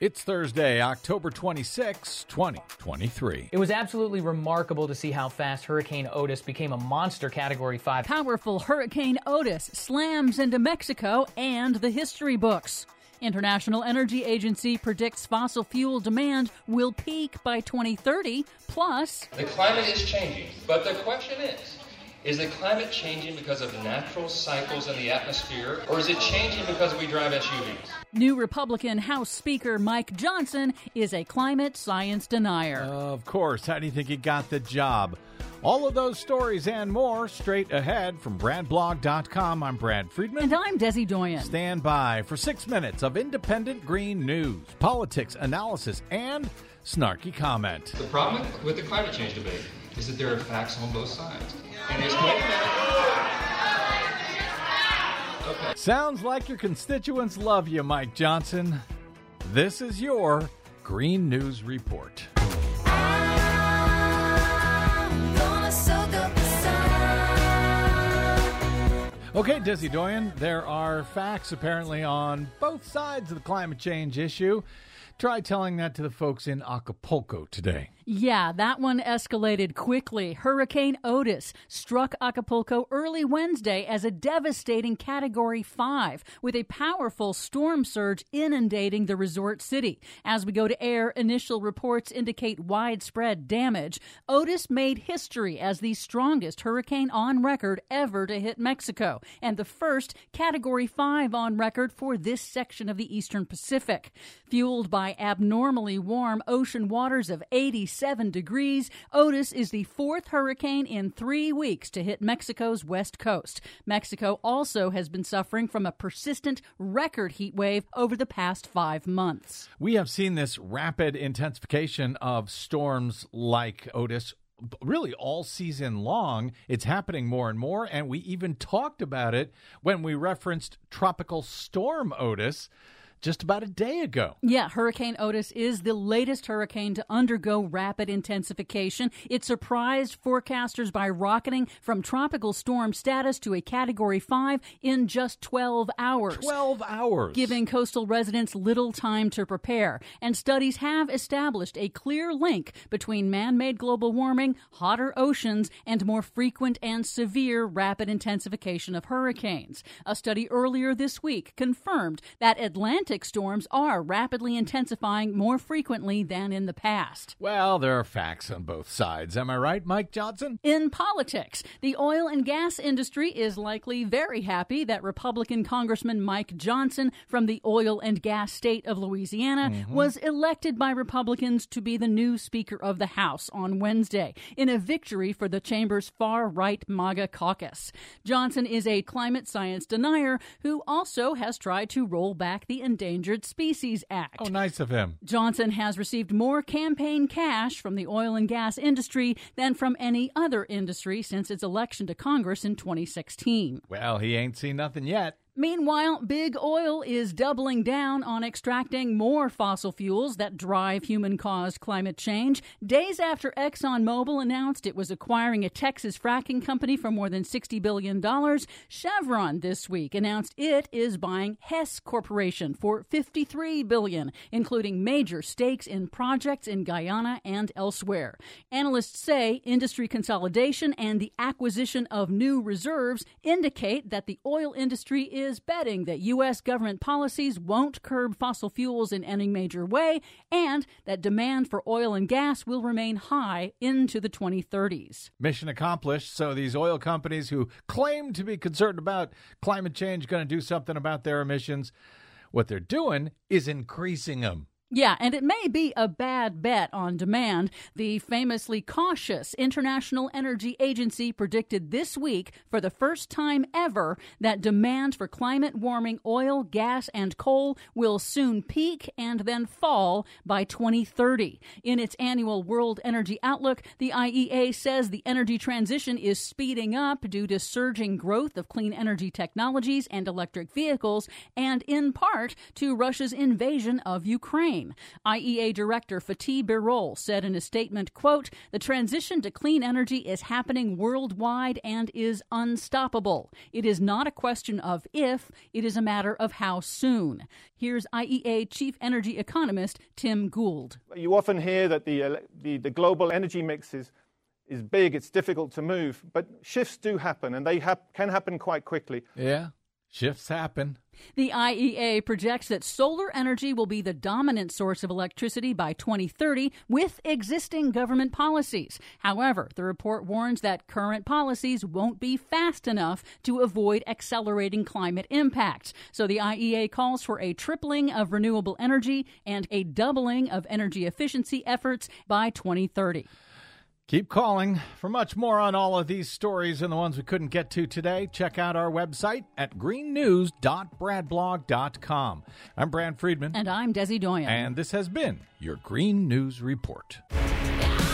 It's Thursday, October 26, 2023. It was absolutely remarkable to see how fast Hurricane Otis became a monster Category 5. Powerful Hurricane Otis slams into Mexico and the history books. International Energy Agency predicts fossil fuel demand will peak by 2030. Plus, the climate is changing, but the question is is the climate changing because of natural cycles in the atmosphere, or is it changing because we drive SUVs? New Republican House Speaker Mike Johnson is a climate science denier. Of course. How do you think he got the job? All of those stories and more straight ahead from BradBlog.com. I'm Brad Friedman. And I'm Desi Doyen. Stand by for six minutes of independent green news, politics, analysis, and snarky comment. The problem with the climate change debate is that there are facts on both sides. Okay. Sounds like your constituents love you, Mike Johnson. This is your Green News Report. Okay, Desi Doyen, there are facts apparently on both sides of the climate change issue. Try telling that to the folks in Acapulco today. Yeah, that one escalated quickly. Hurricane Otis struck Acapulco early Wednesday as a devastating Category 5, with a powerful storm surge inundating the resort city. As we go to air, initial reports indicate widespread damage. Otis made history as the strongest hurricane on record ever to hit Mexico, and the first Category 5 on record for this section of the eastern Pacific. Fueled by abnormally warm ocean waters of 87 degrees. Otis is the fourth hurricane in three weeks to hit Mexico's west coast. Mexico also has been suffering from a persistent record heat wave over the past five months. We have seen this rapid intensification of storms like Otis really all season long. It's happening more and more. And we even talked about it when we referenced Tropical Storm Otis just about a day ago. Yeah, Hurricane Otis is the latest hurricane to undergo rapid intensification. It surprised forecasters by rocketing from tropical storm status to a category 5 in just 12 hours. 12 hours. Giving coastal residents little time to prepare. And studies have established a clear link between man made global warming, hotter oceans, and more frequent and severe rapid intensification of hurricanes. A study earlier this week confirmed that Atlantic Atlantic storms are rapidly intensifying more frequently than in the past. Well, there are facts on both sides. Am I right, Mike Johnson? In politics, the oil and gas industry is likely very happy that Republican Congressman Mike Johnson from the oil and gas state of Louisiana mm-hmm. was elected by Republicans to be the new Speaker of the House on Wednesday in a victory for the chamber's far right MAGA caucus. Johnson is a climate science denier who also has tried to roll back the Endangered Species Act. Oh, nice of him. Johnson has received more campaign cash from the oil and gas industry than from any other industry since its election to Congress in 2016. Well, he ain't seen nothing yet. Meanwhile, Big Oil is doubling down on extracting more fossil fuels that drive human caused climate change. Days after ExxonMobil announced it was acquiring a Texas fracking company for more than $60 billion, Chevron this week announced it is buying Hess Corporation for 53 billion, including major stakes in projects in Guyana and elsewhere. Analysts say industry consolidation and the acquisition of new reserves indicate that the oil industry is is betting that U.S. government policies won't curb fossil fuels in any major way and that demand for oil and gas will remain high into the 2030s. Mission accomplished. So these oil companies who claim to be concerned about climate change going to do something about their emissions, what they're doing is increasing them. Yeah, and it may be a bad bet on demand. The famously cautious International Energy Agency predicted this week, for the first time ever, that demand for climate warming oil, gas, and coal will soon peak and then fall by 2030. In its annual World Energy Outlook, the IEA says the energy transition is speeding up due to surging growth of clean energy technologies and electric vehicles, and in part to Russia's invasion of Ukraine. Same. IEA Director Fatih Birol said in a statement, quote, "The transition to clean energy is happening worldwide and is unstoppable. It is not a question of if, it is a matter of how soon." Here's IEA Chief Energy Economist Tim Gould. You often hear that the, uh, the, the global energy mix is is big, it's difficult to move, but shifts do happen and they hap- can happen quite quickly. Yeah, shifts happen. The IEA projects that solar energy will be the dominant source of electricity by 2030 with existing government policies. However, the report warns that current policies won't be fast enough to avoid accelerating climate impacts. So the IEA calls for a tripling of renewable energy and a doubling of energy efficiency efforts by 2030. Keep calling. For much more on all of these stories and the ones we couldn't get to today, check out our website at greennews.bradblog.com. I'm Brad Friedman. And I'm Desi Doyen. And this has been your Green News Report. Yeah,